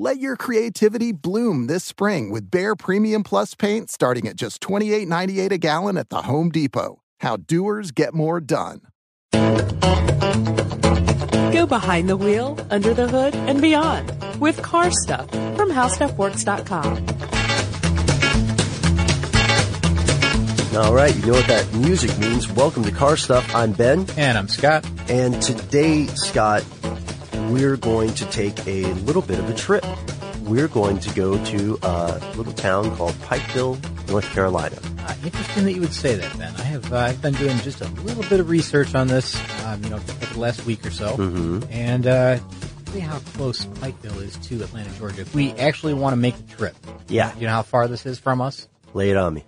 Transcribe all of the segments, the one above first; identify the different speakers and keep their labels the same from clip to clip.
Speaker 1: Let your creativity bloom this spring with Behr Premium Plus paint starting at just $28.98 a gallon at the Home Depot. How doers get more done.
Speaker 2: Go behind the wheel, under the hood, and beyond with car stuff from howstuffworks.com.
Speaker 3: All right, you know what that music means. Welcome to Car Stuff. I'm Ben.
Speaker 4: And I'm Scott.
Speaker 3: And today, Scott, we're going to take a little bit of a trip. We're going to go to a little town called Pikeville, North Carolina.
Speaker 4: Uh, interesting that you would say that, Ben. I have uh, I've been doing just a little bit of research on this, um, you know, for the last week or so,
Speaker 3: mm-hmm.
Speaker 4: and uh, see how close Pikeville is to Atlanta, Georgia. If we actually want to make the trip,
Speaker 3: yeah,
Speaker 4: you know how far this is from us.
Speaker 3: Lay it on me.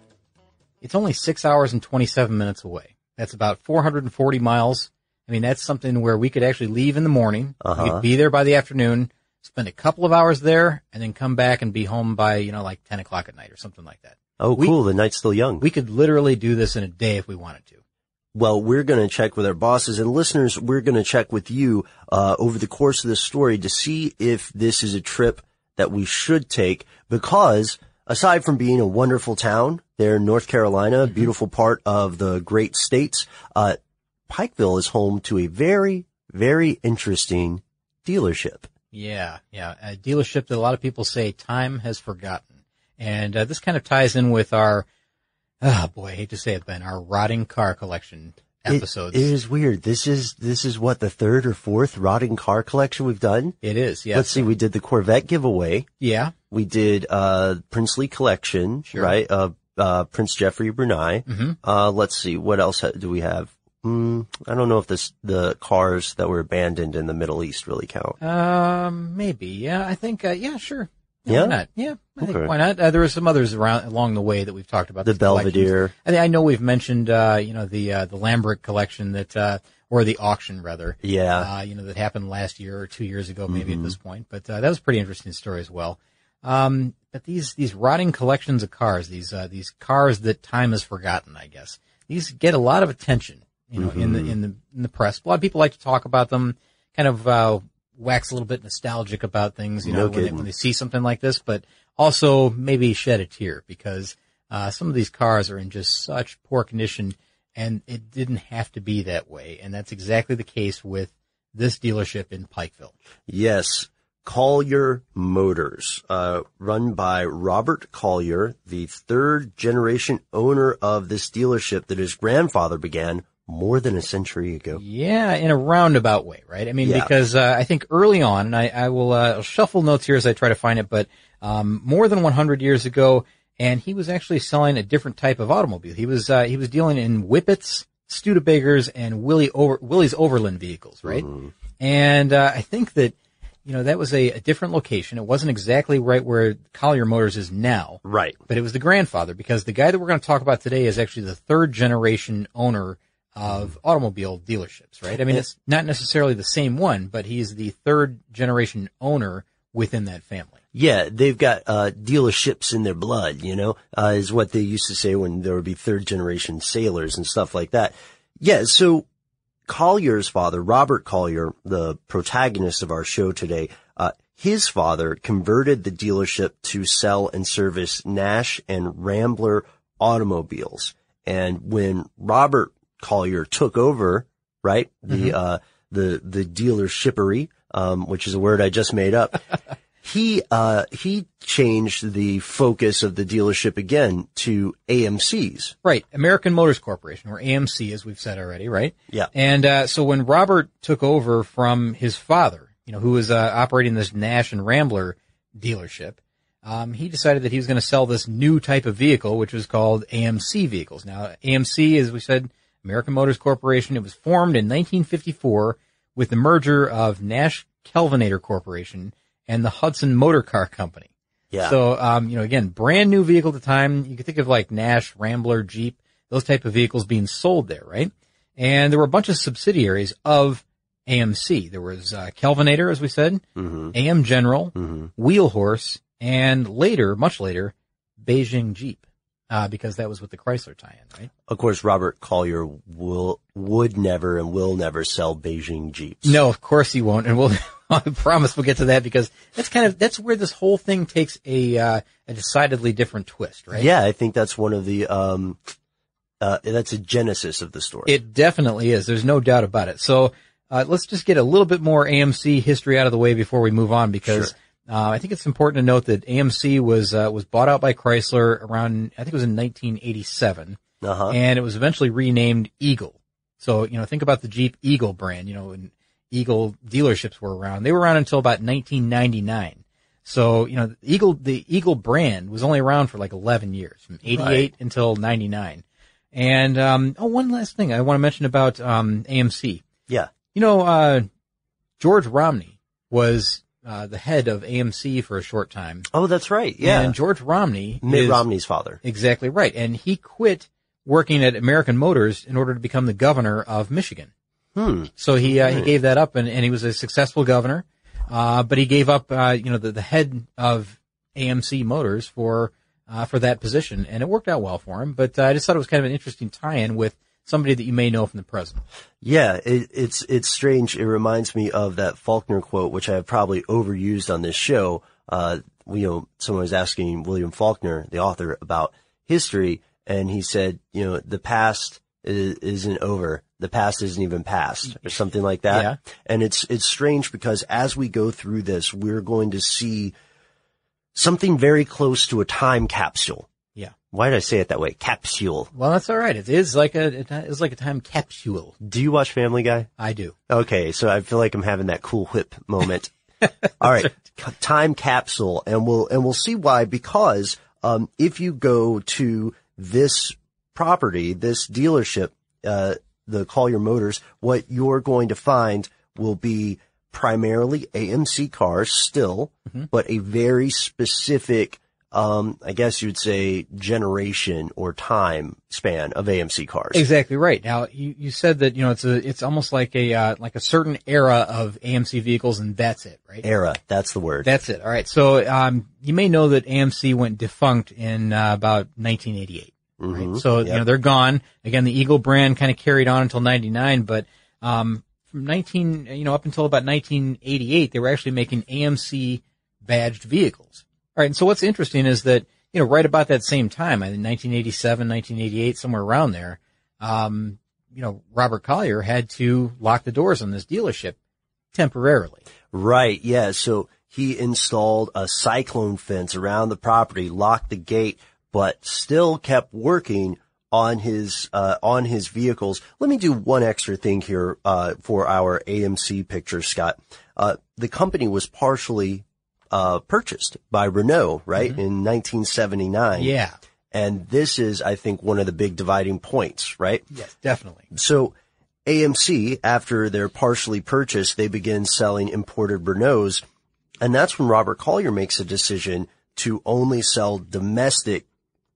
Speaker 4: It's only six hours and twenty-seven minutes away. That's about 440 miles I mean, that's something where we could actually leave in the morning,
Speaker 3: uh-huh.
Speaker 4: we could be there by the afternoon, spend a couple of hours there, and then come back and be home by, you know, like 10 o'clock at night or something like that.
Speaker 3: Oh, we, cool. The night's still young.
Speaker 4: We could literally do this in a day if we wanted to.
Speaker 3: Well, we're going to check with our bosses and listeners. We're going to check with you uh, over the course of this story to see if this is a trip that we should take because aside from being a wonderful town there in North Carolina, mm-hmm. beautiful part of the great states, uh, Pikeville is home to a very, very interesting dealership.
Speaker 4: Yeah, yeah, a dealership that a lot of people say time has forgotten, and uh, this kind of ties in with our, oh boy, I hate to say it, Ben, our rotting car collection episodes.
Speaker 3: It, it is weird. This is this is what the third or fourth rotting car collection we've done.
Speaker 4: It is. Yeah.
Speaker 3: Let's see. We did the Corvette giveaway.
Speaker 4: Yeah.
Speaker 3: We did uh Princely collection.
Speaker 4: Sure.
Speaker 3: Right. Uh, uh Prince Jefri Brunei.
Speaker 4: Mm-hmm.
Speaker 3: Uh, let's see. What else do we have? Mm, I don't know if this, the cars that were abandoned in the Middle East really count.
Speaker 4: Um, maybe. Yeah, I think. Uh, yeah, sure.
Speaker 3: Yeah,
Speaker 4: why not? Yeah, I okay. think why not? Uh, there were some others around along the way that we've talked about.
Speaker 3: The Belvedere.
Speaker 4: I, I know we've mentioned, uh, you know, the uh, the Lambrecht collection that, uh, or the auction rather.
Speaker 3: Yeah.
Speaker 4: Uh, you know, that happened last year or two years ago, maybe mm-hmm. at this point. But uh, that was a pretty interesting story as well. Um, but these these rotting collections of cars, these uh, these cars that time has forgotten, I guess, these get a lot of attention you know, mm-hmm. in the in the in the press. A lot of people like to talk about them, kind of uh, wax a little bit nostalgic about things, you know,
Speaker 3: no
Speaker 4: when, they, when they see something like this, but also maybe shed a tear because uh, some of these cars are in just such poor condition, and it didn't have to be that way, and that's exactly the case with this dealership in Pikeville.
Speaker 3: Yes. Collier Motors, uh, run by Robert Collier, the third generation owner of this dealership that his grandfather began more than a century ago.
Speaker 4: Yeah, in a roundabout way, right? I mean,
Speaker 3: yeah.
Speaker 4: because uh, I think early on, and I, I will uh, shuffle notes here as I try to find it, but um, more than 100 years ago, and he was actually selling a different type of automobile. He was uh, he was dealing in Whippets, Studebakers, and Willie Over, Willys Overland vehicles, right?
Speaker 3: Mm.
Speaker 4: And uh, I think that you know that was a, a, different location. It wasn't exactly right where Collier Motors is now,
Speaker 3: right?
Speaker 4: But it was the grandfather because the guy that we're going to talk about today is actually the third generation owner of automobile dealerships, right? I mean, it's not necessarily the same one, but he's the third generation owner within that family.
Speaker 3: Yeah, they've got uh, dealerships in their blood, you know, uh, is what they used to say when there would be third generation sailors and stuff like that. Yeah, so Collier's father, Robert Collier, the protagonist of our show today, uh, his father converted the dealership to sell and service Nash and Rambler automobiles. And when Robert Collier took over, right, the, uh, the, the dealershippery, um, which is a word I just made up, he, uh, he changed the focus of the dealership again to AMC's.
Speaker 4: Right. American Motors Corporation, or AMC, as we've said already, right?
Speaker 3: Yeah.
Speaker 4: And uh, so when Robert took over from his father, you know, who was uh, operating this Nash and Rambler dealership, um, he decided that he was going to sell this new type of vehicle, which was called AMC vehicles. Now, AMC, as we said, American Motors Corporation, it was formed in 1954 with the merger of Nash Kelvinator Corporation and the Hudson Motor Car Company.
Speaker 3: Yeah.
Speaker 4: So, um, you know, again, brand new vehicle at the time. You could think of like Nash, Rambler, Jeep, those type of vehicles being sold there, right? And there were a bunch of subsidiaries of AMC. There was uh, Kelvinator, as we said, AM General, Wheel Horse, and later, much later, Beijing Jeep, uh, because that was with the Chrysler tie-in, right?
Speaker 3: Of course, Robert Collier will, would never and will never sell Beijing Jeeps.
Speaker 4: No, of course he won't, and we'll. I promise we'll get to that because that's kind of that's where this whole thing takes a uh, a decidedly different twist, right?
Speaker 3: Yeah, I think that's one of the, um, uh, that's a genesis of the story.
Speaker 4: It definitely is. There's no doubt about it. So uh, let's just get a little bit more AMC history out of the way before we move on, because uh, I think it's important to note that AMC was uh, was bought out by Chrysler around I think it was in 1987,
Speaker 3: uh-huh.
Speaker 4: and it was eventually renamed Eagle. So you know, think about the Jeep Eagle brand. You know, when Eagle dealerships were around, they were around until about 1999. So you know, the Eagle the Eagle brand was only around for like 11 years, from 88
Speaker 3: Right.
Speaker 4: until 99. And um, oh, one last thing I want to mention about um, AMC.
Speaker 3: yeah.
Speaker 4: You know, uh, George Romney was uh, the head of AMC for a short time.
Speaker 3: Oh, that's right. Yeah.
Speaker 4: And George Romney
Speaker 3: Mitt
Speaker 4: is
Speaker 3: Romney's father.
Speaker 4: exactly right, and he quit working at American Motors in order to become the governor of Michigan.
Speaker 3: Hmm.
Speaker 4: So he uh, he gave that up, and, and he was a successful governor. Uh, but he gave up, uh, you know, the, the head of AMC Motors for uh, for that position, and it worked out well for him. But uh, I just thought it was kind of an interesting tie-in with somebody that you may know from the present.
Speaker 3: Yeah, it, it's it's strange. It reminds me of that Faulkner quote, which I have probably overused on this show. Uh, you know, someone was asking William Faulkner, the author, about history, and he said, you know, the past is, isn't over. The past isn't even past, or something like that.
Speaker 4: Yeah.
Speaker 3: And it's it's strange because as we go through this, we're going to see something very close to a time capsule. Why did I say it that way? Capsule.
Speaker 4: Well, that's all right. It is like a it is like a time capsule.
Speaker 3: Do you watch Family Guy?
Speaker 4: I do.
Speaker 3: Okay, so I feel like I'm having that cool whip moment. All right, c- time capsule, and we'll and we'll see why. Because um, if you go to this property, this dealership, uh, the Collier Motors, what you're going to find will be primarily AMC cars still, but a very specific, um, I guess you'd say, generation or time span of AMC cars.
Speaker 4: Exactly right. Now you, you said that you know it's a it's almost like a uh, like a certain era of AMC vehicles, and that's it, right?
Speaker 3: Era, that's the word.
Speaker 4: That's it. All right. So um, you may know that AMC went defunct in uh, about 1988. Right. So you know they're gone. Again, the Eagle brand kind of carried on until 99, but um, from 19 you know up until about 1988, they were actually making AMC badged vehicles. All right. And so what's interesting is that you know right about that same time, I think 1987, 1988, somewhere around there, um, you know Robert Collier had to lock the doors on this dealership temporarily.
Speaker 3: Right, yeah. So he installed a cyclone fence around the property, locked the gate, but still kept working on his uh, on his vehicles. Let me do one extra thing here uh, for our AMC picture, Scott. Uh, the company was partially uh, purchased by Renault, right, in 1979.
Speaker 4: Yeah.
Speaker 3: and this is, I think, one of the big dividing points, right?
Speaker 4: Yes, definitely.
Speaker 3: So AMC, after they're partially purchased, they begin selling imported Renaults. And that's when Robert Collier makes a decision to only sell domestic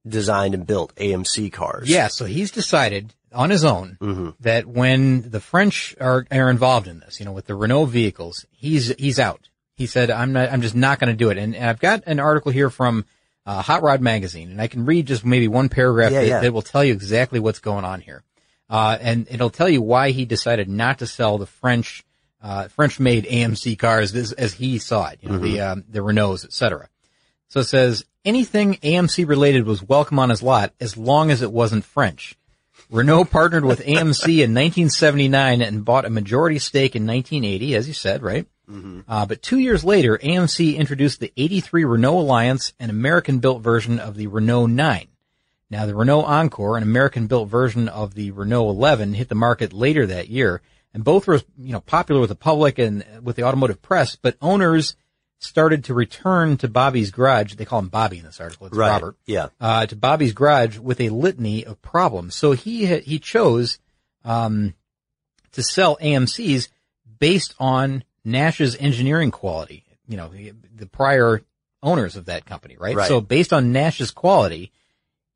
Speaker 3: designed and built AMC cars.
Speaker 4: Yeah, so he's decided on his own that when the French are, are involved in this, you know, with the Renault vehicles, he's he's out. He said, "I'm not. I'm just not going to do it." And, and I've got an article here from uh, Hot Rod Magazine, and I can read just maybe one paragraph
Speaker 3: Yeah,
Speaker 4: that,
Speaker 3: yeah.
Speaker 4: that will tell you exactly what's going on here, uh, and it'll tell you why he decided not to sell the French uh, French-made AMC cars as, as he saw it. You know, the um, the Renaults, etc. So it says anything AMC related was welcome on his lot as long as it wasn't French. Renault partnered with AMC in 1979 and bought a majority stake in 1980, as you said, right? Uh, but two years later, AMC introduced the 83 Renault Alliance, an American-built version of the Renault 9. Now, the Renault Encore, an American-built version of the Renault 11, hit the market later that year, and both were, you know, popular with the public and with the automotive press. But owners started to return to Bobby's garage. They call him Bobby in this article. It's
Speaker 3: Right.
Speaker 4: Robert
Speaker 3: Yeah.
Speaker 4: uh, to Bobby's garage with a litany of problems. So he he chose um, to sell AMC's based on Nash's engineering quality. You know, the, the prior owners of that company, right?
Speaker 3: Right.
Speaker 4: So based on Nash's quality,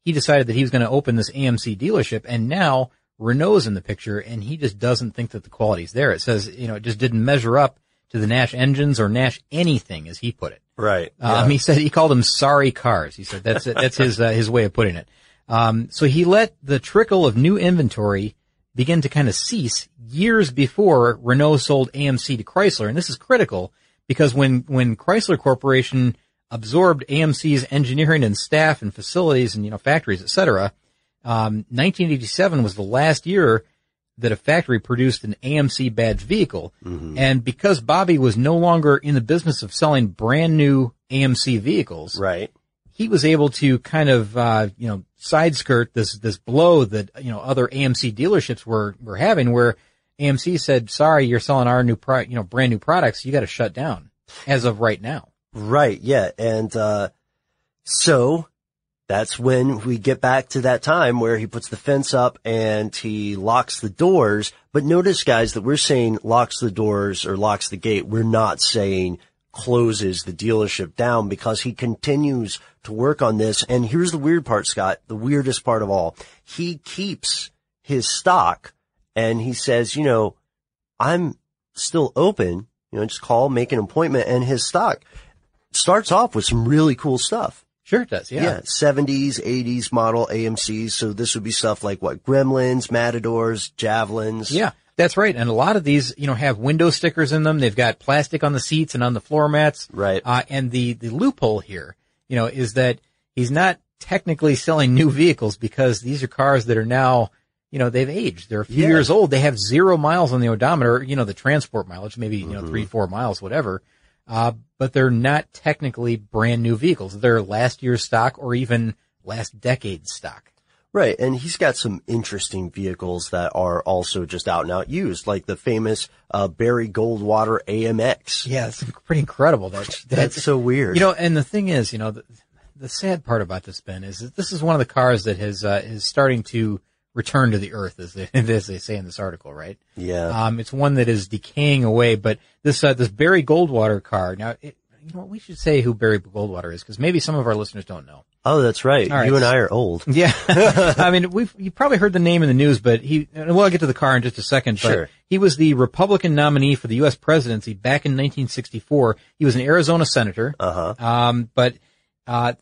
Speaker 4: he decided that he was going to open this AMC dealership, and now Renault's in the picture, and he just doesn't think that the quality's there. It says, you know, it just didn't measure up to the Nash engines or Nash anything, as he put it.
Speaker 3: Right.
Speaker 4: Um, he said he called them sorry cars. He said that's that's his uh, his way of putting it. Um, so he let the trickle of new inventory begin to kind of cease years before Renault sold AMC to Chrysler, and this is critical because when when Chrysler Corporation absorbed AMC's engineering and staff and facilities and you know factories, etc. Um, 1987 was the last year that a factory produced an AMC badge vehicle. And because Bobby was no longer in the business of selling brand new AMC vehicles,
Speaker 3: Right.
Speaker 4: He was able to kind of, uh, you know, side skirt this, this blow that, you know, other AMC dealerships were, were having where AMC said, sorry, you're selling our new pro, you know, brand new products. You got to shut down as of right now.
Speaker 3: Right. Yeah. And, uh, so that's when we get back to that time where he puts the fence up and he locks the doors. But notice guys that we're saying locks the doors or locks the gate. We're not saying closes the dealership down because he continues to work on this. And here's the weird part, Scott, the weirdest part of all. He keeps his stock and he says, you know, I'm still open, you know, just call, make an appointment and his stock starts off with some really cool stuff.
Speaker 4: Sure it does. Yeah.
Speaker 3: Yeah. 70s, 80s model AMCs. So this would be stuff like what? Gremlins, Matadors, Javelins.
Speaker 4: Yeah, that's right. And a lot of these, you know, have window stickers in them. They've got plastic on the seats and on the floor mats.
Speaker 3: Right.
Speaker 4: Uh, and the, the loophole here, you know, is that he's not technically selling new vehicles because these are cars that are now, you know, they've aged. They're a few
Speaker 3: Yeah.
Speaker 4: years old. They have zero miles on the odometer, you know, the transport mileage, maybe, you know,
Speaker 3: Mm-hmm.
Speaker 4: three, four miles, whatever. Uh, but they're not technically brand new vehicles. They're last year's stock or even last decade's stock.
Speaker 3: Right. And he's got some interesting vehicles that are also just out and out used, like the famous, uh, Barry Goldwater AMX.
Speaker 4: Yeah, it's pretty incredible. That,
Speaker 3: That's so weird.
Speaker 4: You know, and the thing is, you know, the, the sad part about this, Ben, is that this is one of the cars that has uh, is starting to return to the earth, as they, as they say in this article, right?
Speaker 3: yeah.
Speaker 4: Um, it's one that is decaying away. But this uh, this Barry Goldwater car, now, it, you know, we should say who Barry Goldwater is because maybe some of our listeners don't know.
Speaker 3: Oh, that's right.
Speaker 4: right.
Speaker 3: You and I are old.
Speaker 4: Yeah, I mean, we've you probably heard the name in the news, but he. And we'll get to the car in just a second. But
Speaker 3: Sure.
Speaker 4: he was the Republican nominee for the U.S. presidency back in 1964. He was an Arizona senator.
Speaker 3: Uh huh.
Speaker 4: Um, but uh,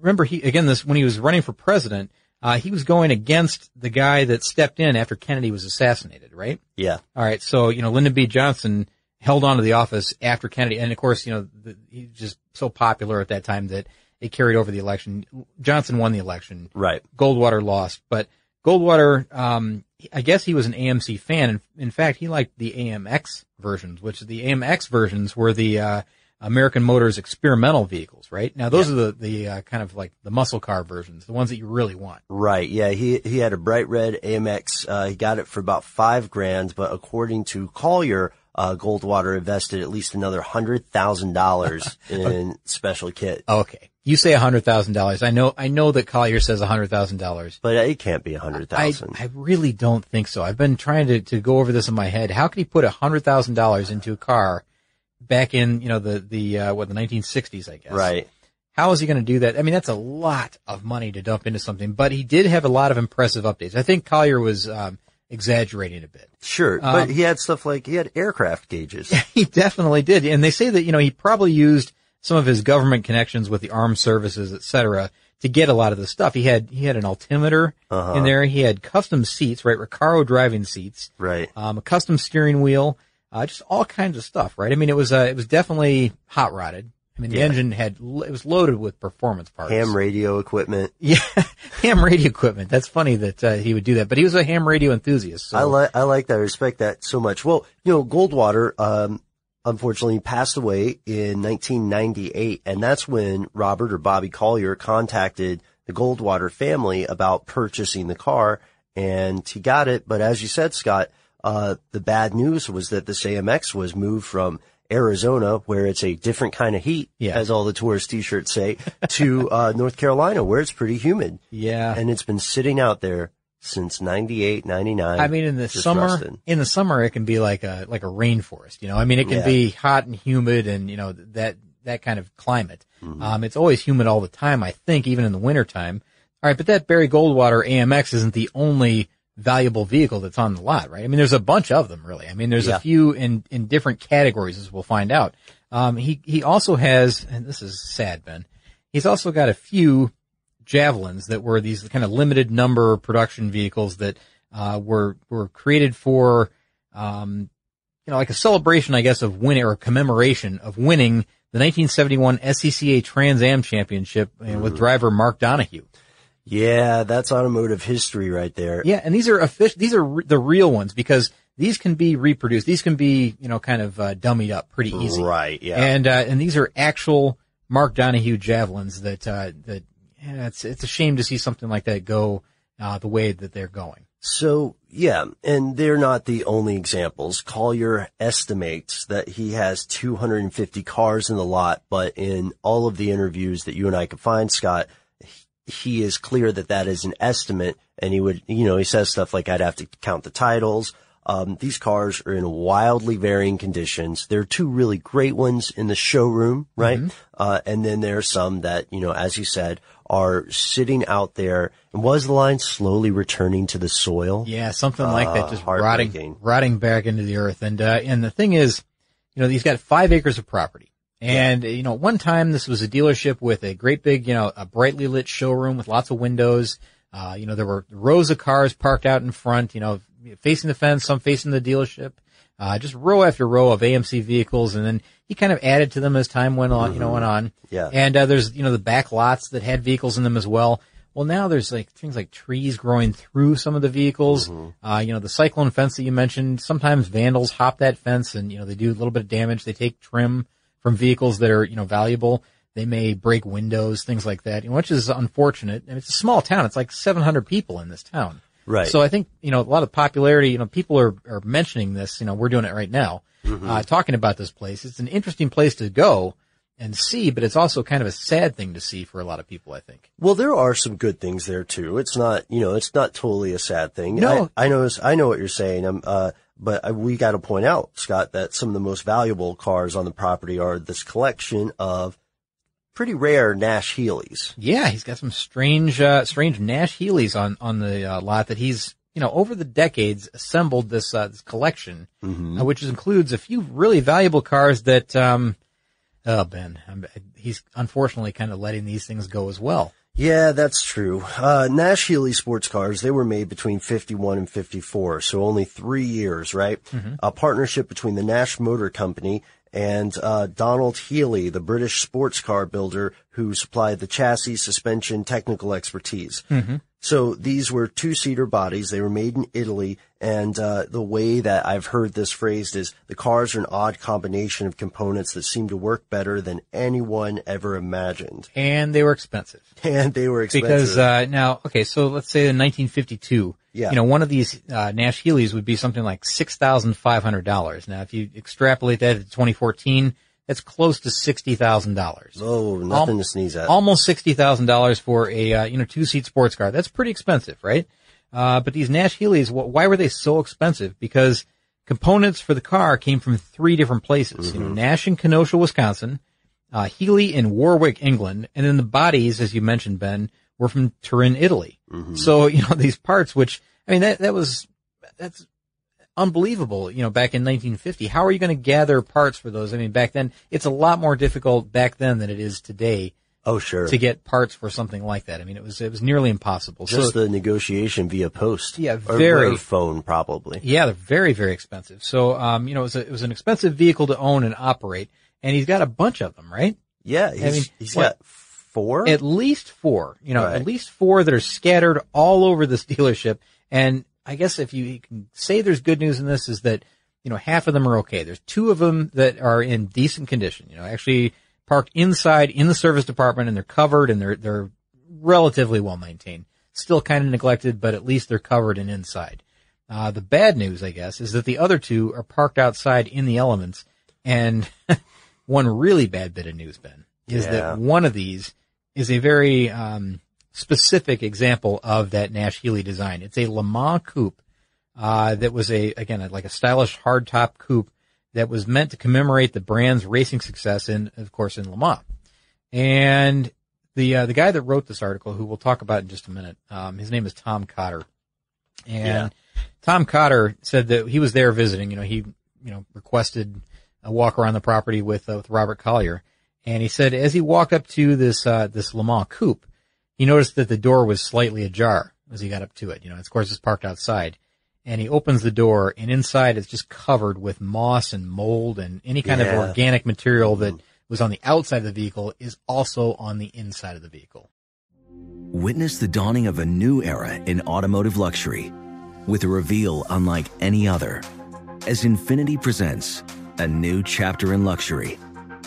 Speaker 4: remember, he again this when he was running for president, uh, he was going against the guy that stepped in after Kennedy was assassinated, right?
Speaker 3: Yeah.
Speaker 4: All right, so you know Lyndon B. Johnson held on to the office after Kennedy, and of course, you know the, he was just so popular at that time that it carried over the election. Johnson won the election.
Speaker 3: Right.
Speaker 4: Goldwater lost, but Goldwater, um, I guess he was an AMC fan. In, in fact, he liked the AMX versions, which the AMX versions were the uh, American Motors experimental vehicles, right? Now, those are the the uh, kind of like the muscle car versions, the ones that you really want.
Speaker 3: Right. Yeah. He he had a bright red AMX. Uh, he got it for about five grand, but according to Collier, uh, Goldwater invested at least another hundred thousand dollars in special kit.
Speaker 4: Okay, you say a hundred thousand dollars. I know, I know that Collier says a hundred thousand dollars.
Speaker 3: But it can't be a hundred thousand.
Speaker 4: I. I really don't think so. I've been trying to, to go over this in my head. How could he put a hundred thousand dollars into a car back in, you know, the, the, uh, what, the 1960s, I guess.
Speaker 3: Right.
Speaker 4: How is he going to do that? I mean, that's a lot of money to dump into something, but he did have a lot of impressive updates. I think Collier was, um, exaggerating a bit.
Speaker 3: Sure,
Speaker 4: Um,
Speaker 3: but he had stuff like he had aircraft gauges.
Speaker 4: He definitely did. And they say that, you know, he probably used some of his government connections with the armed services, et cetera, to get a lot of the stuff. He had, he had an altimeter
Speaker 3: Uh-huh.
Speaker 4: in there. He had custom seats, right? Recaro driving seats,
Speaker 3: right.
Speaker 4: um, a custom steering wheel, uh, just all kinds of stuff, right? I mean, it was, uh, it was definitely hot rodded. I mean, the
Speaker 3: Yeah.
Speaker 4: engine had, it was loaded with performance parts.
Speaker 3: Ham radio equipment.
Speaker 4: Yeah, ham radio equipment. That's funny that uh, he would do that, but he was a ham radio enthusiast. So
Speaker 3: I like I like that. I respect that so much. Well, you know, Goldwater, um, unfortunately passed away in 1998, and that's when Robert or Bobby Collier contacted the Goldwater family about purchasing the car, and he got it. But as you said, Scott, uh, the bad news was that this AMX was moved from Arizona, where it's a different kind of heat,
Speaker 4: Yeah.
Speaker 3: as all the tourist t-shirts say, to uh, North Carolina, where it's pretty humid,
Speaker 4: yeah,
Speaker 3: and it's been sitting out there since 98, 99.
Speaker 4: I mean, in the summer,
Speaker 3: rusted.
Speaker 4: in the summer, it can be like a like a rainforest. You know, I mean, it can
Speaker 3: Yeah.
Speaker 4: be hot and humid, and you know that that kind of climate.
Speaker 3: Mm-hmm.
Speaker 4: Um, it's always humid all the time. I think, even in the wintertime. All right, but that Barry Goldwater AMX isn't the only valuable vehicle that's on the lot, right? I mean, there's a bunch of them, really. I mean, there's
Speaker 3: Yeah.
Speaker 4: a few in in different categories, as we'll find out. Um, he he also has, and this is sad, Ben. He's also got a few javelins that were these kind of limited number production vehicles that uh, were were created for um, you know like a celebration, I guess, of winning or a commemoration of winning the 1971 SCCA Trans Am Championship uh, with driver Mark Donohue.
Speaker 3: Yeah, that's automotive history right there.
Speaker 4: Yeah, and these are official. These are re- the real ones because these can be reproduced. These can be you know kind of uh, dummied up pretty easy.
Speaker 3: Right, yeah.
Speaker 4: And uh, and these are actual Mark Donohue javelins that uh, that yeah, it's it's a shame to see something like that go uh, the way that they're going.
Speaker 3: So, yeah, and they're not the only examples. Collier estimates that he has 250 cars in the lot, but in all of the interviews that you and I could find, Scott, he is clear that that is an estimate and he would, you know, he says stuff like, I'd have to count the titles. Um, these cars are in wildly varying conditions. There are two really great ones in the showroom, right? Uh, and then there are some that, you know, as you said, are sitting out there. And was the line slowly returning to the soil?
Speaker 4: Yeah, something like that,
Speaker 3: Uh,
Speaker 4: just rotting rotting back into the earth. And uh, and the thing is, you know, he's got five acres of property. And you know, one time this was a dealership with a great big, you know, a brightly lit showroom with lots of windows. Uh, you know, there were rows of cars parked out in front. You know, facing the fence, some facing the dealership. Uh, just row after row of AMC vehicles, and then he kind of added to them as time went on. You know, went on.
Speaker 3: Yeah.
Speaker 4: And uh, there's you know the back lots that had vehicles in them as well. Well, now there's like things like trees growing through some of the vehicles. Uh, you know, the cyclone fence that you mentioned. Sometimes vandals hop that fence, and you know they do a little bit of damage. They take trim from vehicles that are you know valuable. They may break windows, things like that, which is unfortunate. And it's a small town. It's like 700 people in this town.
Speaker 3: Right.
Speaker 4: So I think, you know, a lot of popularity, you know, people are, are mentioning this, you know, we're doing it right now, uh, talking about this place. It's an interesting place to go and see, but it's also kind of a sad thing to see for a lot of people, I think.
Speaker 3: Well, there are some good things there too. It's not, you know, it's not totally a sad thing.
Speaker 4: No.
Speaker 3: I, I know, I know what you're saying. Um, uh, but I, we got to point out, Scott, that some of the most valuable cars on the property are this collection of pretty rare Nash Healey's.
Speaker 4: Yeah, he's got some strange, uh, strange Nash Healey's on, on the uh, lot that he's, you know, over the decades assembled this, uh, this collection, uh, which includes a few really valuable cars that, um, oh, Ben, I'm, he's unfortunately kind of letting these things go as well.
Speaker 3: Yeah, that's true. Uh, Nash Healey sports cars, they were made between 51 and 54, so only three years, right? A partnership between the Nash Motor Company and, uh, Donald Healey, the British sports car builder who supplied the chassis, suspension, technical expertise. So these were two-seater bodies. They were made in Italy, and uh, the way that I've heard this phrased is the cars are an odd combination of components that seem to work better than anyone ever imagined.
Speaker 4: And they were expensive.
Speaker 3: And they were expensive.
Speaker 4: Because uh, now, okay, so let's say in 1952,
Speaker 3: Yeah.
Speaker 4: you know, one of these uh, Nash Healey's would be something like six thousand five hundred dollars. Now, if you extrapolate that to 2014, that's close to sixty thousand dollars.
Speaker 3: Oh, nothing to sneeze at.
Speaker 4: Almost sixty thousand dollars for a uh, you know two seat sports car. That's pretty expensive, right? Uh, but these Nash Healey's, wh- why were they so expensive? Because components for the car came from three different places. You know, Nash in Kenosha, Wisconsin, uh, Healey in Warwick, England, and then the bodies, as you mentioned, Ben, were from Turin, Italy. So, you know, these parts, which, I mean, that, that was that's unbelievable. You know, back in 1950, how are you going to gather parts for those? I mean, back then, it's a lot more difficult back then than it is today
Speaker 3: Oh, sure.
Speaker 4: to get parts for something like that. I mean, it was it was nearly impossible.
Speaker 3: Just
Speaker 4: so,
Speaker 3: the negotiation via post.
Speaker 4: Yeah, very.
Speaker 3: Or phone, probably.
Speaker 4: yeah, they're very very expensive. So, um, you know, it was a, it was an expensive vehicle to own and operate, and he's got a bunch of them, right?
Speaker 3: Yeah, he's,
Speaker 4: mean,
Speaker 3: he's
Speaker 4: what-
Speaker 3: got four.
Speaker 4: At least four, you know,
Speaker 3: Right.
Speaker 4: at least four that are scattered all over this dealership. And I guess if you can say there's good news in this is that, you know, half of them are okay. There's two of them that are in decent condition, you know, actually parked inside in the service department and they're covered and they're, they're relatively well maintained. Still kind of neglected, but at least they're covered and inside. Uh, the bad news, I guess, is that the other two are parked outside in the elements. And one really bad bit of news, Ben, is
Speaker 3: Yeah.
Speaker 4: that one of these is a very um, specific example of that Nash Healey design. It's a Le Mans coupe uh, that was a again like a stylish hardtop coupe that was meant to commemorate the brand's racing success in, of course, in Le Mans. And the uh, the guy that wrote this article, who we'll talk about in just a minute, um, his name is Tom Cotter, and Tom Cotter said that he was there visiting. You know, he you know requested a walk around the property with uh, with Robert Collier, and he said as he walked up to this uh, this Le Mans coupe, he noticed that the door was slightly ajar as he got up to it. You know, of course, it's parked outside. And he opens the door, and inside it's just covered with moss and mold and any kind
Speaker 3: Yeah.
Speaker 4: of organic material that was on the outside of the vehicle is also on the inside of the vehicle.
Speaker 5: Witness the dawning of a new era in automotive luxury with a reveal unlike any other as Infiniti presents a new chapter in luxury,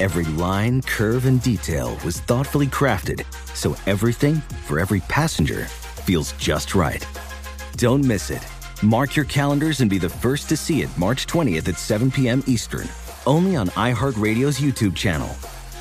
Speaker 5: Every line, curve, and detail was thoughtfully crafted so everything for every passenger feels just right. Don't miss it. Mark your calendars and be the first to see it March 20th at 7 p.m. Eastern, only on iHeartRadio's YouTube channel.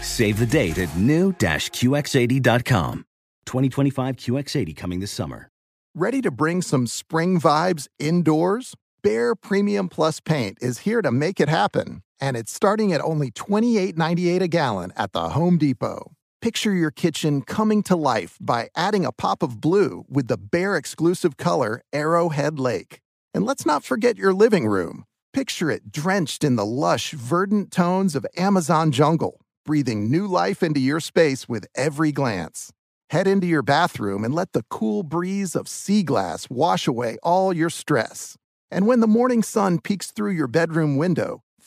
Speaker 5: Save the date at new-QX80.com. 2025 QX80 coming this summer.
Speaker 1: Ready to bring some spring vibes indoors? Behr Premium Plus Paint is here to make it happen, and it's starting at only $28.98 a gallon at the Home Depot. Picture your kitchen coming to life by adding a pop of blue with the Behr exclusive color Arrowhead Lake. And let's not forget your living room. Picture it drenched in the lush, verdant tones of Amazon jungle, breathing new life into your space with every glance. Head into your bathroom and let the cool breeze of sea glass wash away all your stress. And when the morning sun peeks through your bedroom window,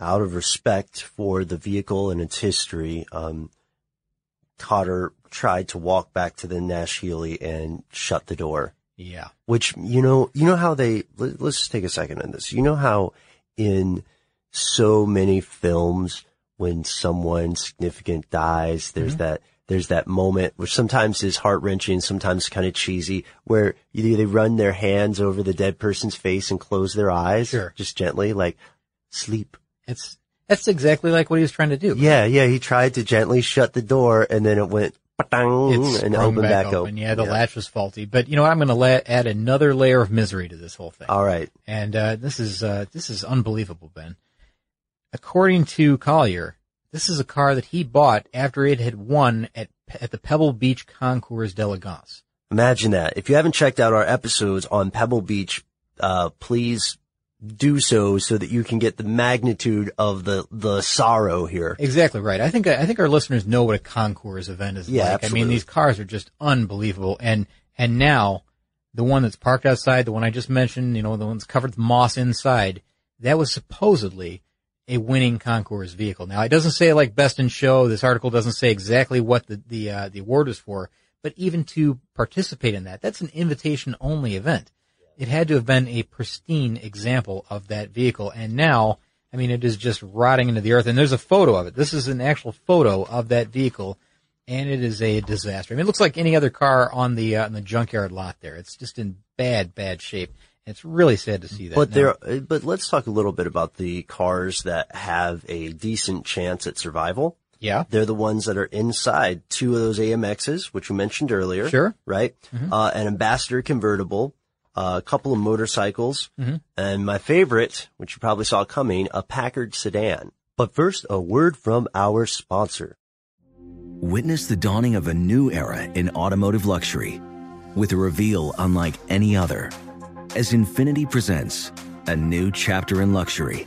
Speaker 3: out of respect for the vehicle and its history, um, Cotter tried to walk back to the Nash Healey and shut the door.
Speaker 4: Yeah.
Speaker 3: Which, you know, you know how they, let, let's just take a second on this. You know how in so many films, when someone significant dies, there's that, there's that moment which sometimes is heart wrenching, sometimes kind of cheesy, where either they run their hands over the dead person's face and close their eyes,
Speaker 4: Sure.
Speaker 3: just gently, like sleep.
Speaker 4: It's, that's exactly like what he was trying to do.
Speaker 3: Yeah, yeah. He tried to gently shut the door, and then it went ba-dang, and opened back,
Speaker 4: open.
Speaker 3: open.
Speaker 4: Yeah, the latch was faulty. But you know what? I'm going to la- add another layer of misery to this whole thing.
Speaker 3: All right.
Speaker 4: And uh, this is uh, this is unbelievable, Ben. According to Collier, this is a car that he bought after it had won at at the Pebble Beach Concours d'Elegance.
Speaker 3: Imagine that. If you haven't checked out our episodes on Pebble Beach, uh, please do so so that you can get the magnitude of the, the sorrow here.
Speaker 4: Exactly right. I think I think our listeners know what a concours event is
Speaker 3: Yeah,
Speaker 4: like. I mean, these cars are just unbelievable, and and now the one that's parked outside, the one I just mentioned, you know, the one's covered with moss inside, that was supposedly a winning concours vehicle. Now, it doesn't say like best in show. This article doesn't say exactly what the the uh, the award is for, but even to participate in that, that's an invitation only event. It had to have been a pristine example of that vehicle, and now, I mean, it is just rotting into the earth. And there's a photo of it. This is an actual photo of that vehicle, and it is a disaster. I mean, it looks like any other car on the uh, on the junkyard lot. There, it's just in bad, bad shape. It's really sad to see that.
Speaker 3: But
Speaker 4: Now-
Speaker 3: there, uh, but let's talk a little bit about the cars that have a decent chance at survival.
Speaker 4: yeah,
Speaker 3: They're the ones that are inside two of those AMXs, which we mentioned earlier.
Speaker 4: Sure.
Speaker 3: Right? Uh, an Ambassador convertible, a couple of motorcycles, mm-hmm. and my favorite, which you probably saw coming, a Packard sedan. But first, a word from our sponsor.
Speaker 5: Witness the dawning of a new era in automotive luxury with a reveal unlike any other as Infiniti presents a new chapter in luxury,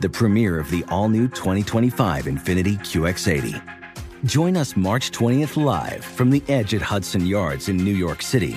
Speaker 5: the premiere of the all new 2025 Infiniti QX80. Join us March 20th live from the edge at Hudson Yards in New York City,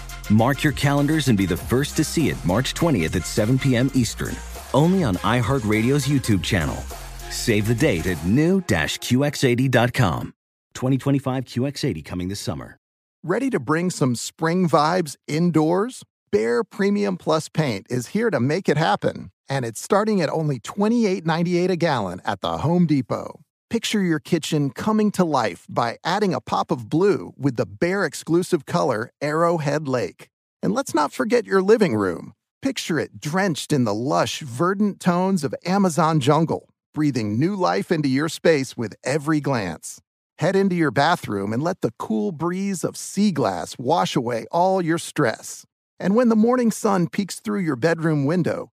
Speaker 5: Mark your calendars and be the first to see it March 20th at 7 p.m. Eastern, only on iHeartRadio's YouTube channel. Save the date at new-QX80.com. 2025 QX80 coming this summer.
Speaker 1: Ready to bring some spring vibes indoors? Behr Premium Plus paint is here to make it happen, and it's starting at only $28.98 a gallon at the Home Depot. Picture your kitchen coming to life by adding a pop of blue with the Behr exclusive color Arrowhead Lake. And let's not forget your living room. Picture it drenched in the lush, verdant tones of Amazon jungle, breathing new life into your space with every glance. Head into your bathroom and let the cool breeze of sea glass wash away all your stress. And when the morning sun peeks through your bedroom window,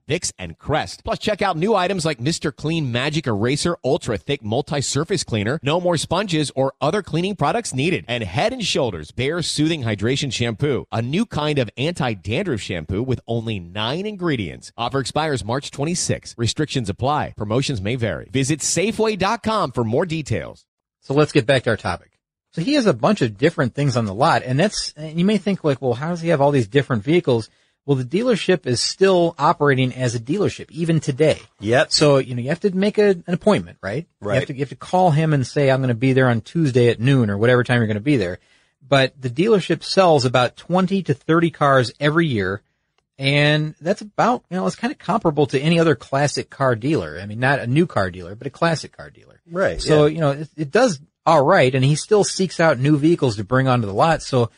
Speaker 6: Vicks, and Crest. Plus, check out new items like Mr. Clean Magic Eraser Ultra Thick Multi-Surface Cleaner. No more sponges or other cleaning products needed. And Head and Shoulders Bare Soothing Hydration Shampoo, a new kind of anti-dandruff shampoo with only nine ingredients. Offer expires March 26. Restrictions apply. Promotions may vary. Visit Safeway.com for more details.
Speaker 4: So let's get back to our topic. So he has a bunch of different things on the lot, and that's, and you may think like, well, how does he have all these different vehicles? Well, the dealership is still operating as a dealership, even today.
Speaker 3: Yep.
Speaker 4: So, you know, you have to make a, an appointment, right? You
Speaker 3: Right.
Speaker 4: have to, you have to call him and say, I'm going to be there on Tuesday at noon or whatever time you're going to be there. But the dealership sells about 20 to 30 cars every year. And that's about, you know, it's kind of comparable to any other classic car dealer. I mean, not a new car dealer, but a classic car dealer.
Speaker 3: Right.
Speaker 4: So,
Speaker 3: yeah.
Speaker 4: you know, it, it does all right. And he still seeks out new vehicles to bring onto the lot. So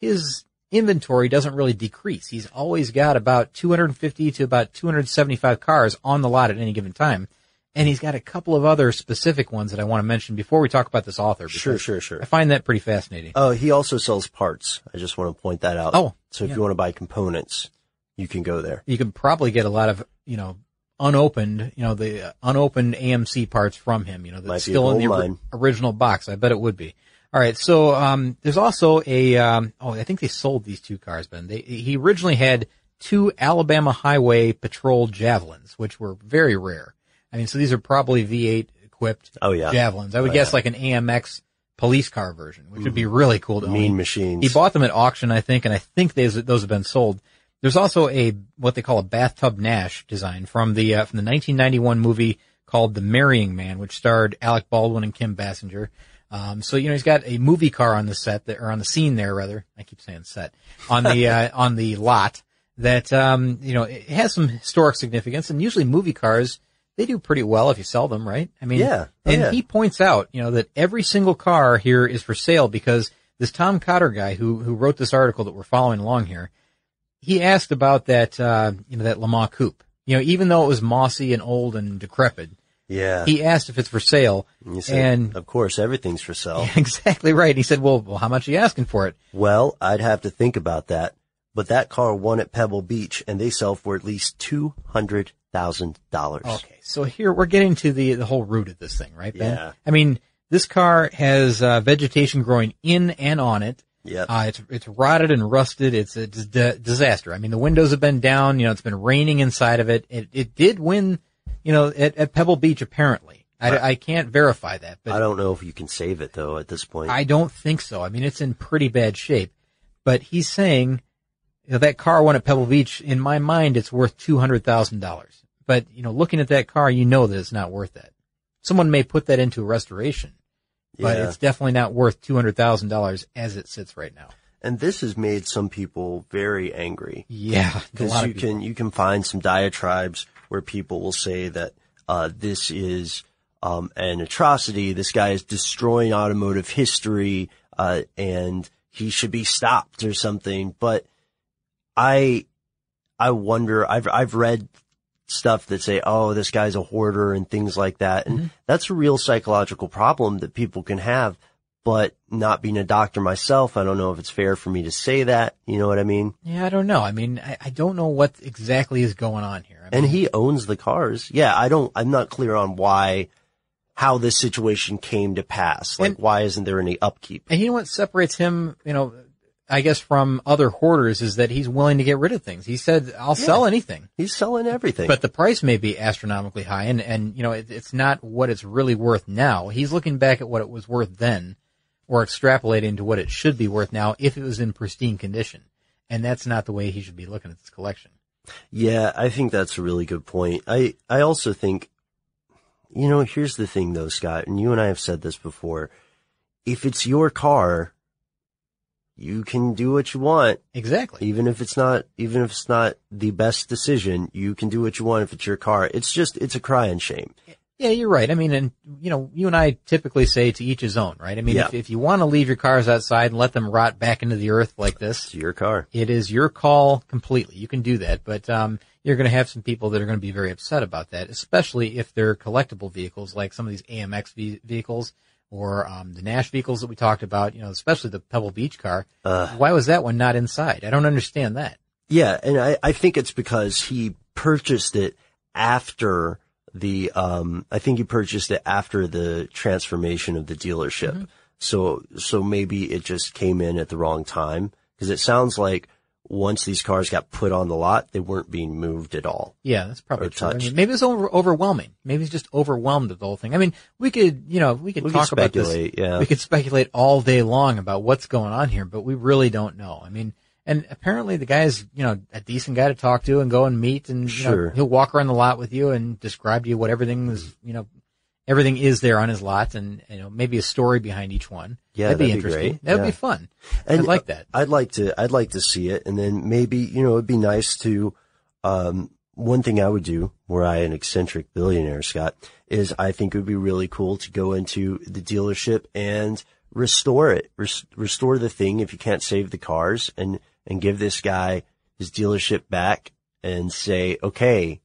Speaker 4: his inventory doesn't really decrease. He's always got about 250 to about 275 cars on the lot at any given time. And he's got a couple of other specific ones that I want to mention before we talk about this author.
Speaker 3: Sure, sure, sure.
Speaker 4: I find that pretty fascinating.
Speaker 3: Oh, he also sells parts. I just want to point that out.
Speaker 4: Oh,
Speaker 3: so if
Speaker 4: yeah.
Speaker 3: you want to buy components, you can go there.
Speaker 4: you can probably get a lot of, you know, unopened, you know, the uh, unopened AMC parts from him, you know, that's
Speaker 3: Might
Speaker 4: still in the
Speaker 3: mine.
Speaker 4: original box. I bet it would be. All right. So, um, there's also a, um, oh, I think they sold these two cars, Ben. They, he originally had two Alabama Highway Patrol Javelins, which were very rare. I mean, so these are probably V8 equipped
Speaker 3: Oh, yeah.
Speaker 4: Javelins. I would
Speaker 3: Oh,
Speaker 4: guess
Speaker 3: yeah.
Speaker 4: like an AMX police car version, which would be really cool to own.
Speaker 3: Mean
Speaker 4: He-
Speaker 3: machines.
Speaker 4: He bought them at auction, I think, and I think those those have been sold. There's also a what they call a bathtub Nash design from the uh, from the 1991 movie called The Marrying Man, which starred Alec Baldwin and Kim Basinger. Um, so you know he's got a movie car on the set that, or on the scene there rather. I keep saying set on the uh, on the lot that um, you know it has some historic significance, and usually movie cars they do pretty well if you sell them, right? I mean,
Speaker 3: Yeah. Oh,
Speaker 4: and
Speaker 3: yeah.
Speaker 4: he points out, you know, that every single car here is for sale because this Tom Cotter guy who who wrote this article that we're following along here, he asked about that uh, you know that Le Mans coupe. You know, even though it was mossy and old and decrepit,
Speaker 3: yeah.
Speaker 4: he asked if it's for sale.
Speaker 3: You said,
Speaker 4: and
Speaker 3: of course, everything's for sale.
Speaker 4: exactly right. He said, "Well, well, how much are you asking for it?"
Speaker 3: Well, I'd have to think about that. But that car won at Pebble Beach and they sell for at least two hundred thousand dollars.
Speaker 4: Okay, so here we're getting to the the whole root of this thing, right, Ben?
Speaker 3: Yeah.
Speaker 4: I mean, this car has uh, vegetation growing in and on it.
Speaker 3: Yep.
Speaker 4: Uh, it's it's rotted and rusted. It's a disaster. I mean, the windows have been down. You know, it's been raining inside of it. It it did win, you know, at, at Pebble Beach apparently. I, I can't verify that, but
Speaker 3: I don't know if you can save it though at this point.
Speaker 4: I don't think so. I mean, it's in pretty bad shape. But he's saying, you know, that car won at Pebble Beach. In my mind, it's worth two hundred thousand dollars. But you know, looking at that car, you know that it's not worth that. Someone may put that into a restoration, but
Speaker 3: Yeah.
Speaker 4: it's definitely not worth two hundred thousand dollars as it sits right now.
Speaker 3: and this has made some people very angry.
Speaker 4: Yeah,
Speaker 3: because you
Speaker 4: people.
Speaker 3: can you can find some diatribes where people will say that uh, this is um, an atrocity. This guy is destroying automotive history, uh, and he should be stopped or something. But I I wonder. I've I've read stuff that say, "Oh, this guy's a hoarder" and things like that, and that's a real psychological problem that people can have. But not being a doctor myself, I don't know if it's fair for me to say that. You know what I mean?
Speaker 4: Yeah, I don't know. I mean, I, I don't know what exactly is going on here. I
Speaker 3: And he owns the cars. Yeah, I don't, I'm not clear on why, how this situation came to pass. Like,
Speaker 4: And-
Speaker 3: why isn't there any upkeep?
Speaker 4: and you know what separates him, you know, I guess from other hoarders is that he's willing to get rid of things. He said, "I'll sell anything."
Speaker 3: He's selling everything.
Speaker 4: But the price may be astronomically high, and and you know it, it's not what it's really worth now. He's looking back at what it was worth then, or extrapolate into what it should be worth now if it was in pristine condition, and that's not the way he should be looking at this collection.
Speaker 3: yeah, I think that's a really good point. I, I also think, you know, here's the thing though, Scott, and you and I have said this before. If it's your car, you can do what you want.
Speaker 4: Exactly.
Speaker 3: Even if it's not, even if it's not the best decision, you can do what you want if it's your car. It's just, it's a cry crying shame.
Speaker 4: Yeah, you're right. I mean, and you know, you and I typically say to each his own, right? I mean,
Speaker 3: Yeah.
Speaker 4: if, if you want to leave your cars outside and let them rot back into the earth like this,
Speaker 3: It's your car.
Speaker 4: It is your call completely. You can do that, but um, you're going to have some people that are going to be very upset about that, especially if they're collectible vehicles like some of these AMX ve- vehicles or um, the Nash vehicles that we talked about. You know, especially the Pebble Beach car. Why was that one not inside? I don't understand that.
Speaker 3: Yeah, and I, I think it's because he purchased it after the um I think you purchased it after the transformation of the dealership. So so maybe it just came in at the wrong time because it sounds like once these cars got put on the lot, they weren't being moved at all.
Speaker 4: Yeah, that's probably true. I mean, maybe it's over, overwhelming. Maybe it's just overwhelmed with the whole thing. I mean, we could, you know, we could
Speaker 3: We could
Speaker 4: talk about
Speaker 3: speculate,
Speaker 4: this.
Speaker 3: yeah.
Speaker 4: We could speculate all day long about what's going on here, but we really don't know. I mean, and apparently the guy's, you know, a decent guy to talk to and go and meet and, you know, he'll walk around the lot with you and describe to you what everything is, you know, everything is there on his lot and, you know, maybe a story behind each one.
Speaker 3: Yeah,
Speaker 4: that'd be
Speaker 3: that'd be
Speaker 4: interesting.
Speaker 3: great.
Speaker 4: That'd
Speaker 3: Yeah.
Speaker 4: be fun.
Speaker 3: And
Speaker 4: I'd like that.
Speaker 3: I'd like to, I'd like to see it. And then maybe, you know, it'd be nice to, um, one thing I would do were I an eccentric billionaire, Scott, is I think it would be really cool to go into the dealership and restore it, Res- restore the thing if you can't save the cars and, and give this guy his dealership back and say, okay,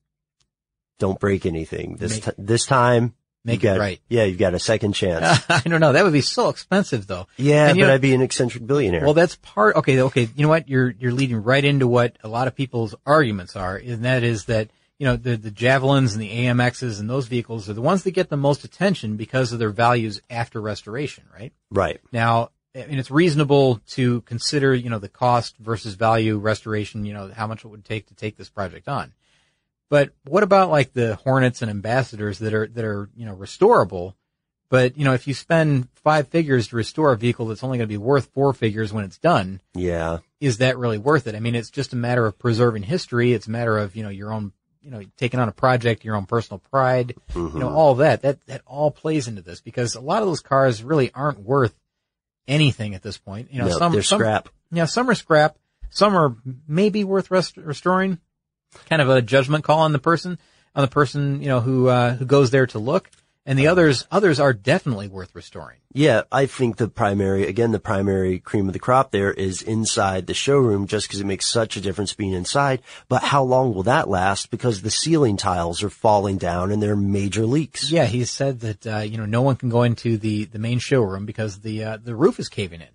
Speaker 3: don't break anything this,
Speaker 4: Make-
Speaker 3: ti this time.
Speaker 4: make it right.
Speaker 3: Yeah, you've got a second chance.
Speaker 4: I don't know. That would be so expensive though.
Speaker 3: yeah,
Speaker 4: And
Speaker 3: but
Speaker 4: know-
Speaker 3: I'd be an eccentric billionaire.
Speaker 4: Well, that's part. Okay, okay. You know what? You're you're leading right into what a lot of people's arguments are, and that is that you know the the javelins and the AMXs and those vehicles are the ones that get the most attention because of their values after restoration, right?
Speaker 3: right.
Speaker 4: Now, I mean, it's reasonable to consider you know the cost versus value restoration. You know how much it would take to take this project on. But what about like the Hornets and Ambassadors that are that are you know restorable? But, you know, if you spend five figures to restore a vehicle that's only going to be worth four figures when it's done,
Speaker 3: Yeah.
Speaker 4: is that really worth it? I mean, it's just a matter of preserving history. It's a matter of, you know, your own, you know, taking on a project, your own personal pride, you know, mm-hmm. all that, that, that all plays into this because a lot of those cars really aren't worth anything at this point. You know,
Speaker 3: No,
Speaker 4: some,
Speaker 3: they're
Speaker 4: some,
Speaker 3: scrap.
Speaker 4: yeah, some are scrap. Some are maybe worth rest- restoring. Kind of a judgment call on the person, on the person, you know, who, uh, who goes there to look. And the others, others are definitely worth restoring.
Speaker 3: Yeah, I think the primary, again, the primary cream of the crop there is inside the showroom just because it makes such a difference being inside. But how long will that last? Because the ceiling tiles are falling down and there are major leaks.
Speaker 4: Yeah, he said that, uh, you know, no one can go into the, the main showroom because the, uh, the roof is caving in.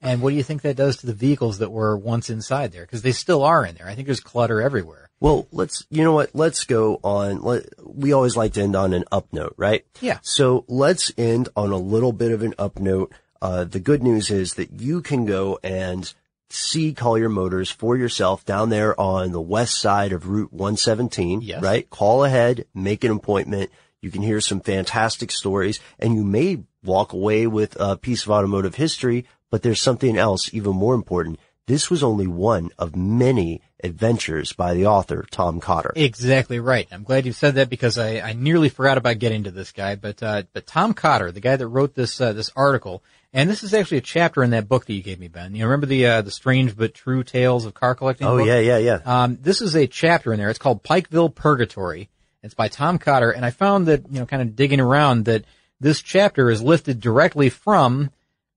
Speaker 4: And what do you think that does to the vehicles that were once inside there? Because they still are in there. I think there's clutter everywhere.
Speaker 3: Well, let's, you know what? Let's go on. Let, we always like to end on an up note, right?
Speaker 4: Yeah.
Speaker 3: So let's end on a little bit of an up note. Uh, the good news is that you can go and see Collier Motors for yourself down there on the west side of Route 117.
Speaker 4: Yes.
Speaker 3: Right? Call ahead, make an appointment. You can hear some fantastic stories and you may walk away with a piece of automotive history, but there's something else even more important. This was only one of many adventures by the author, Tom Cotter.
Speaker 4: Exactly right. I'm glad you said that because I, I nearly forgot about getting to this guy. But uh, but Tom Cotter, the guy that wrote this uh, this article, and this is actually a chapter in that book that you gave me, Ben. You remember the uh, the strange but true tales of car collecting?
Speaker 3: Oh
Speaker 4: book?
Speaker 3: yeah, yeah, yeah.
Speaker 4: Um, this is a chapter in there. It's called Pikeville Purgatory. It's by Tom Cotter, and I found that you know, kind of digging around, that this chapter is lifted directly from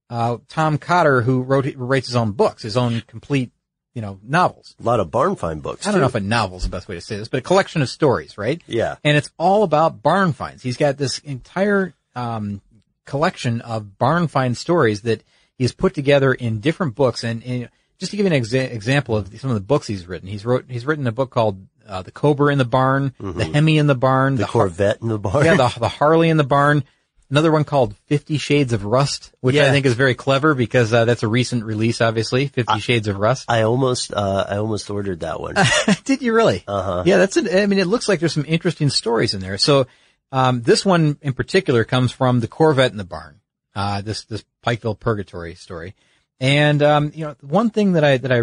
Speaker 4: uh, Tom Cotter, who wrote who writes his own books, his own complete you know novels.
Speaker 3: A lot of barn find books.
Speaker 4: I don't know if a novel is the best way to say this, but a collection of stories, right?
Speaker 3: Yeah.
Speaker 4: And it's all about barn finds. He's got this entire um, collection of barn find stories that he's put together in different books. And, and just to give you an exa- example of some of the books he's written, he's wrote he's written a book called uh, "The Cobra in the Barn," "The Hemi in the Barn,"
Speaker 3: Mm-hmm. the
Speaker 4: Har-
Speaker 3: Corvette in the barn.
Speaker 4: yeah, the, the Harley in the Barn. Another one called Fifty Shades of Rust, which I think is very clever because uh, that's a recent release, obviously. Fifty Shades of Rust.
Speaker 3: I almost, uh, I almost ordered that one.
Speaker 4: Did you really?
Speaker 3: Uh huh.
Speaker 4: Yeah, that's. An, I mean, it looks like there's some interesting stories in there. So, um, this one in particular comes from the Corvette in the barn. Uh, this this Pikeville Purgatory story, and um, you know, one thing that I that I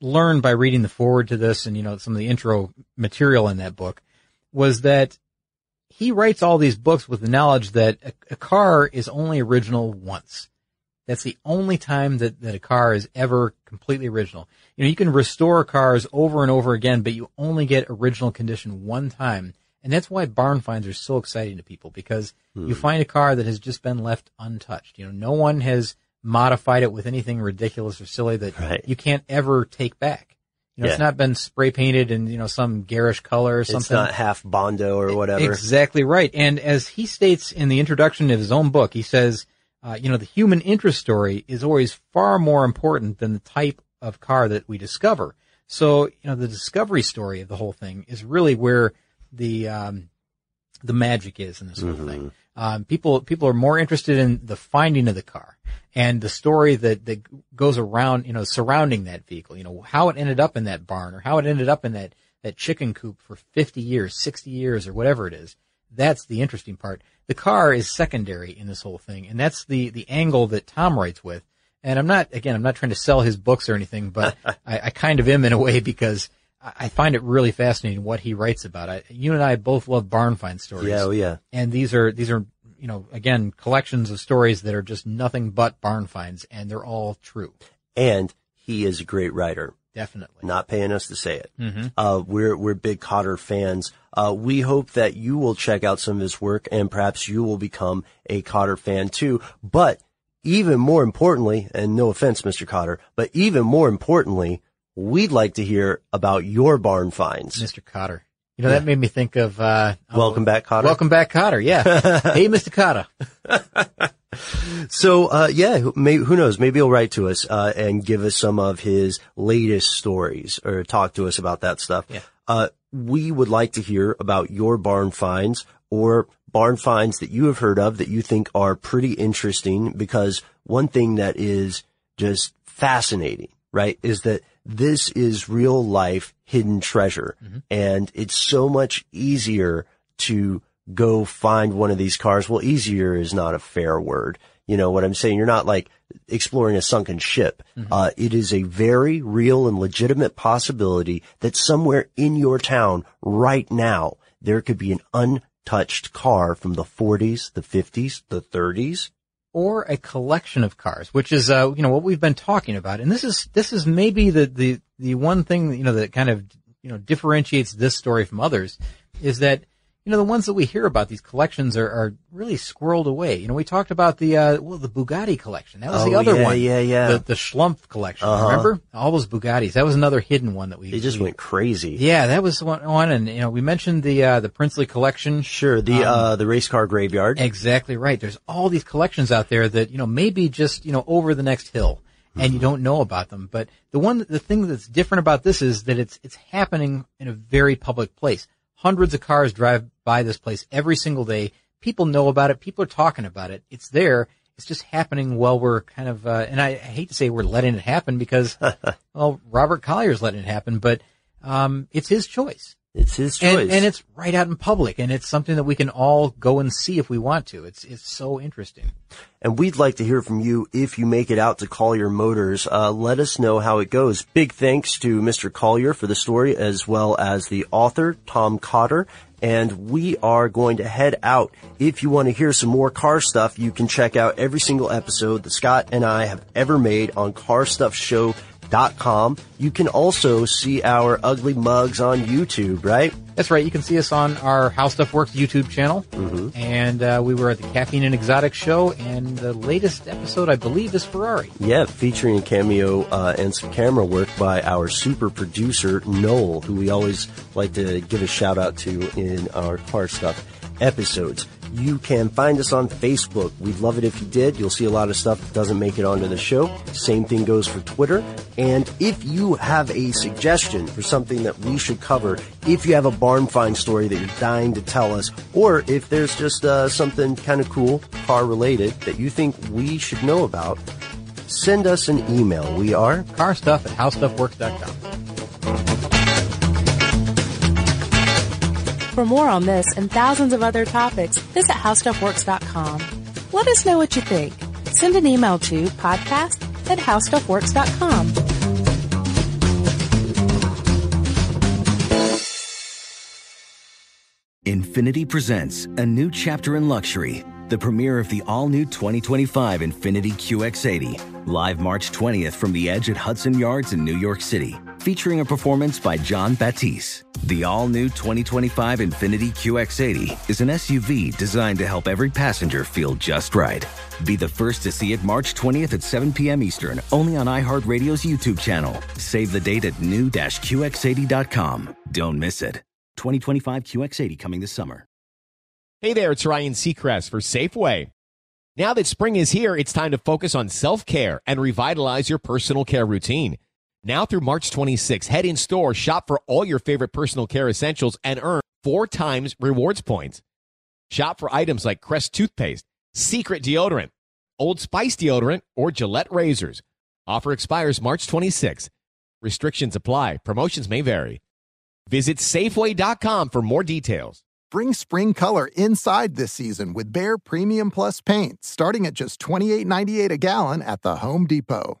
Speaker 4: learned by reading the forward to this, and you know, some of the intro material in that book, was that he writes all these books with the knowledge that a, a car is only original once. That's the only time that, that a car is ever completely original. You know, you can restore cars over and over again, but you only get original condition one time. And that's why barn finds are so exciting to people because you hmm. find a car that has just been left untouched. You know, no one has modified it with anything ridiculous or silly that
Speaker 3: Right.
Speaker 4: you can't ever take back. You know, it's not been spray painted in, you know, some garish color or something.
Speaker 3: It's not half Bondo or whatever.
Speaker 4: Exactly right. And as he states in the introduction of his own book, he says, uh, you know, the human interest story is always far more important than the type of car that we discover. So, you know, the discovery story of the whole thing is really where the, um, the magic is in this whole thing. Um, people, people are more interested in the finding of the car and the story that, that goes around, you know, surrounding that vehicle, you know, how it ended up in that barn or how it ended up in that, that chicken coop for 50 years, 60 years or whatever it is. That's the interesting part. The car is secondary in this whole thing. And that's the, the angle that Tom writes with. And I'm not, again, I'm not trying to sell his books or anything, but I, I kind of am in a way because I find it really fascinating what he writes about. I, you and I both love barn find stories.
Speaker 3: Yeah, oh yeah.
Speaker 4: And these are, these are, you know, again, collections of stories that are just nothing but barn finds and they're all true.
Speaker 3: And he is a great writer.
Speaker 4: Definitely.
Speaker 3: Not paying us to say it.
Speaker 4: Mm-hmm.
Speaker 3: Uh, we're, we're big Cotter fans. Uh, we hope that you will check out some of his work and perhaps you will become a Cotter fan too. But even more importantly, and no offense, Mr. Cotter, but even more importantly, we'd like to hear about your barn finds.
Speaker 4: Mr. Cotter. You know, that made me think of, uh,
Speaker 3: Welcome back, Cotter.
Speaker 4: Welcome back, Cotter. Yeah. hey, Mr. Cotter.
Speaker 3: So, uh, yeah, who, may, who knows? Maybe he'll write to us, uh, and give us some of his latest stories or talk to us about that stuff.
Speaker 4: Yeah.
Speaker 3: Uh, we would like to hear about your barn finds or barn finds that you have heard of that you think are pretty interesting because one thing that is just fascinating, right, is that this is real life hidden treasure and it's so much easier to go find one of these cars. Well, easier is not a fair word. You know what I'm saying? You're not like exploring a sunken ship. Uh, it is a very real and legitimate possibility that somewhere in your town right now, there could be an untouched car from the 40s, the 50s, the 30s.
Speaker 4: Or a collection of cars, which is uh, you know what we've been talking about, and this is this is maybe the the the one thing you know that kind of you know differentiates this story from others is that you know the ones that we hear about these collections are, are really squirreled away. You know we talked about the uh, well the Bugatti collection that was the
Speaker 3: Oh,
Speaker 4: other
Speaker 3: yeah,
Speaker 4: one,
Speaker 3: yeah, yeah.
Speaker 4: the the Schlumpf collection.
Speaker 3: Uh-huh.
Speaker 4: Remember all those Bugattis? That was another hidden one that we
Speaker 3: They just
Speaker 4: we-
Speaker 3: went crazy.
Speaker 4: Yeah, that was one, one, and you know we mentioned the uh, the Princely collection.
Speaker 3: Sure. The, uh, the race car graveyard.
Speaker 4: Exactly right. There's all these collections out there that, you know, maybe just, you know, over the next hill and you don't know about them. But the one, the thing that's different about this is that it's, it's happening in a very public place. Hundreds of cars drive by this place every single day. People know about it. People are talking about it. It's there. It's just happening while we're kind of, uh, and I, I hate to say we're letting it happen because, well, Robert Collier's letting it happen, but, um, it's his choice.
Speaker 3: It's his choice.
Speaker 4: And, and it's right out in public, and it's something that we can all go and see if we want to. It's it's so interesting.
Speaker 3: And we'd like to hear from you if you make it out to Collier Motors. Uh, let us know how it goes. Big thanks to Mr. Collier for the story as well as the author, Tom Cotter. And we are going to head out. If you want to hear some more car stuff, you can check out every single episode that Scott and I have ever made on carstuffshow.com. You can also see our ugly mugs on YouTube, right?
Speaker 4: That's right. You can see us on our How Stuff Works YouTube channel,
Speaker 3: Mm-hmm.
Speaker 4: and uh, we were at the Caffeine and Exotic show, and the latest episode, I believe, is Ferrari.
Speaker 3: Yeah, featuring a cameo uh, and some camera work by our super producer Noel, who we always like to give a shout out to in our car stuff episodes. You can find us on Facebook. We'd love it if you did. You'll see a lot of stuff that doesn't make it onto the show. Same thing goes for Twitter. And if you have a suggestion for something that we should cover, if you have a barn find story that you're dying to tell us, or if there's just uh, something kind of cool, car related, that you think we should know about, send us an email. We are
Speaker 4: Car stuff at howstuffworks.com.
Speaker 2: For more on this and thousands of other topics, visit howstuffworks.com. Let us know what you think. Send an email to podcast at howstuffworks.com.
Speaker 5: Infiniti presents a new chapter in luxury, the premiere of the all new 2025 Infiniti QX80, live March 20th from the edge at Hudson Yards in New York City, featuring a performance by Jon Batiste. The all new 2025 Infiniti QX80 is an SUV designed to help every passenger feel just right. Be the first to see it March 20th at 7 p.m. Eastern, only on iHeartRadio's YouTube channel. Save the date at new-QX80.com. Don't miss it. 2025 QX80 coming this summer.
Speaker 6: Hey there, it's Ryan Seacrest for Safeway. Now that spring is here, it's time to focus on self care and revitalize your personal care routine. Now through March 26, head in store, shop for all your favorite personal care essentials, and earn four times rewards points. Shop for items like Crest toothpaste, Secret deodorant, Old Spice deodorant, or Gillette razors. Offer expires March 26. Restrictions apply. Promotions may vary. Visit Safeway.com for more details.
Speaker 1: Bring spring color inside this season with Behr Premium Plus paint, starting at just $28.98 a gallon at the Home Depot.